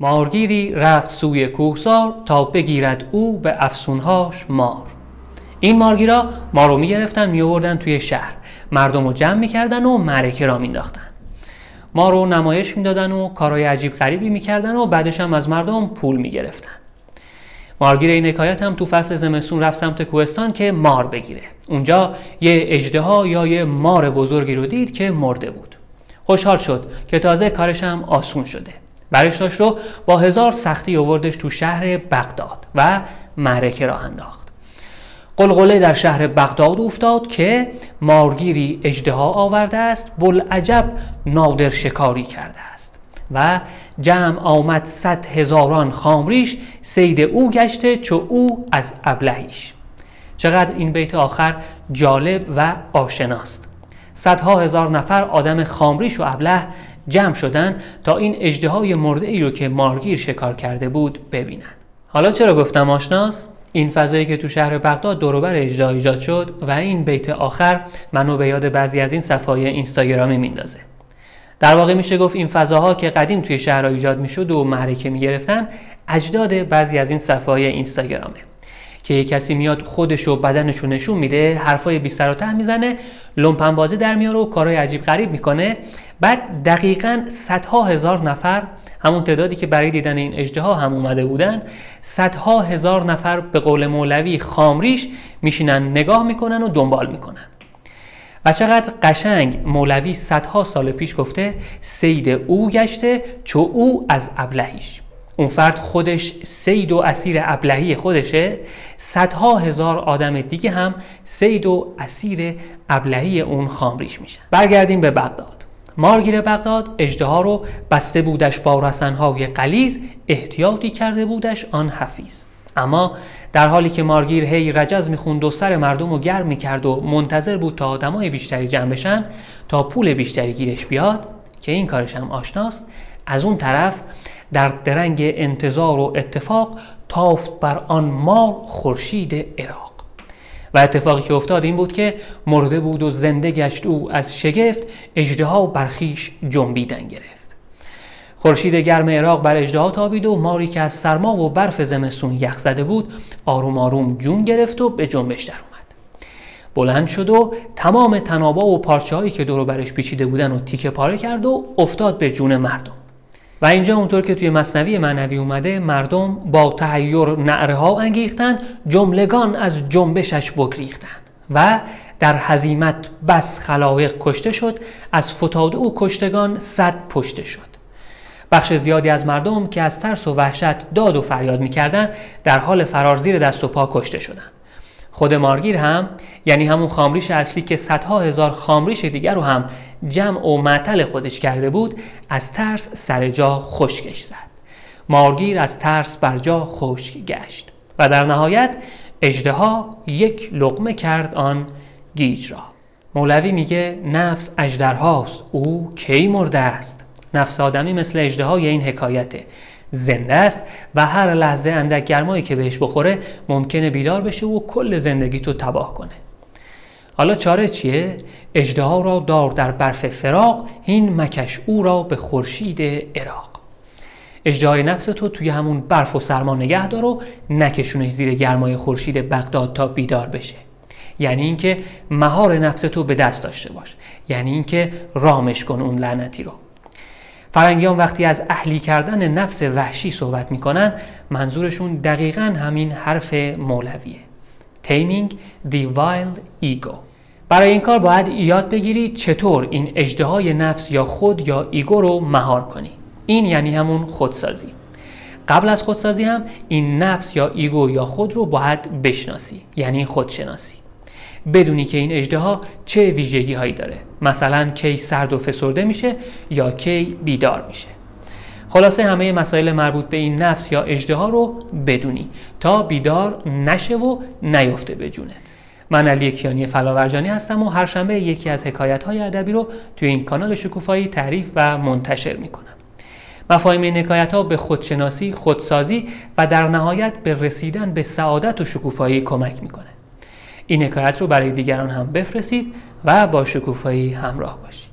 مارگیری رفت سوی کوهسار تا بگیرد او به افسونهاش مار. این مارگیرا ما رو می‌گرفتن میآوردن توی شهر. مردم رو جمع می‌کردن و معرکه را مینداختن ما رو نمایش می‌دادن و کارهای عجیب غریبی می‌کردن و بعدش هم از مردم پول می‌گرفتن. مارگیر این حکایت هم تو فصل زمستون رفت سمت کوهستان که مار بگیره. اونجا یه اجدها یا یه مار بزرگی رو دید که مرده بود. خوشحال شد که تازه کارش هم آسون شده. برش داشت رو با هزار سختی آوردش تو شهر بغداد و معرکه را انداخت. قلقله در شهر بغداد افتاد که مارگیری اجدها آورده است بلعجب نادر شکاری کرده است و جمع آمد صد هزاران خامریش سید او گشته چو او از ابلهیش. چقدر این بیت آخر جالب و آشناست. صدها هزار نفر آدم خامریش و ابله جمع شدن تا این اجدهای مرده ای رو که مارگیر شکار کرده بود ببینن. حالا چرا گفتم آشناست؟ این فضایی که تو شهر بغداد دوروبر اجدا ایجاد شد و این بیت آخر منو به یاد بعضی از این صفحای اینستاگرامی میندازه. در واقع میشه گفت این فضاها که قدیم توی شهرها ایجاد می‌شد و معرکه می‌گرفتن اجداد بعضی از این صفحای اینستاگرامه. که کسی میاد خودش و بدنش رو نشون میده حرفای بی سر و ته می‌زنه لومپن بازی در میاره و کارهای عجیب غریب می‌کنه. بعد دقیقا صدها هزار نفر همون تعدادی که برای دیدن این اجدها هم اومده بودن صدها هزار نفر به قول مولوی خامریش میشینن نگاه می‌کنن و دنبال می‌کنن. و چقدر قشنگ مولوی صدها سال پیش گفته سید او گشته چو او از ابلهیش. اون فرد خودش سید و اسیر ابلهی خودشه. صدها هزار آدم دیگه هم سید و اسیر ابلهی اون خامریش میشن. برگردیم به بغداد. مارگیر بغداد اجدها رو بسته بودش با رسنهای قلیز احتیاطی کرده بودش آن حفیظ. اما در حالی که مارگیر هی رجز می‌خوند و سر مردم رو گرم می‌کرد و منتظر بود تا آدمای بیشتری جمع بشن تا پول بیشتری گیرش بیاد که این کارش هم آشناست از اون طرف در درنگ انتظار و اتفاق تافت بر آن مار خورشید عراق. و اتفاقی که افتاد این بود که مرده بود و زنده گشت او از شگفت اجدها برخیش جنبیدن گرفت. خورشید گرم عراق بر اجدها تابید و ماری که از سرما و برف زمستون یخ زده بود آروم آروم جون گرفت و به جنبش در اومد. بلند شد و تمام تنابا و پارچه هایی که دور برش پیچیده بودن و تیکه پاره کرد و افتاد به جون مردم. و اینجا اونطور که توی مصنوی معنوی اومده مردم با تحیر نعره ها انگیختن جملگان از جنبشش بگریختن و در حزیمت بس خلایق کشته شد از فتاده و کشتگان صد پشته شد. بخش زیادی از مردم که از ترس و وحشت داد و فریاد می‌کردند در حال فرار زیر دست و پا کشته شدند خود مارگیر هم یعنی همون خامریش اصلی که صدها هزار خامریش دیگر رو هم جمع و معطل خودش کرده بود از ترس سر جا خشکش زد. مارگیر از ترس بر جا خشک گشت و در نهایت اجدها یک لقمه کرد آن گیج را. مولوی میگه نفس اجدرهاست او کی مرده است؟ نفس آدمی مثل اجدهای این حکایته. زنده است و هر لحظه اندک گرمایی که بهش بخوره ممکنه بیدار بشه و کل زندگی تو تباه کنه. حالا چاره چیه؟ اجدها را دار در برف فراق این مکش او را به خورشید عراق. اجدهای نفس تو توی همون برف و سرما نگه دار و نکشونش زیر گرمای خورشید بغداد تا بیدار بشه. یعنی اینکه مهار نفس تو به دست داشته باش. یعنی اینکه رامش کن اون لعنتی رو. فرنگیان وقتی از اهلی کردن نفس وحشی صحبت می‌کنن منظورشون دقیقا همین حرف مولویه. Taming the Wild Ego. برای این کار باید یاد بگیری چطور این اژدهای نفس یا خود یا ego رو مهار کنی. این یعنی همون خودسازی. قبل از خودسازی هم این نفس یا ego یا خود رو باید بشناسی یعنی خودشناسی. بدونی که این اژدها چه ویژگی هایی داره. مثلا کی سرد و فسرده میشه یا کی بیدار میشه. خلاصه همه مسائل مربوط به این نفس یا اجدها رو بدونی تا بیدار نشه و نیفته به جونت. من علی کیانی فلاورجانی هستم و هر شنبه یکی از حکایت های ادبی رو توی این کانال شکوفایی تعریف و منتشر می‌کنم. مفاهیم این حکایت ها به خودشناسی، خودسازی و در نهایت به رسیدن به سعادت و شکوفایی کمک می‌کنه. این حکایت رو برای دیگران هم بفرستید و با شکوفایی همراه باشید.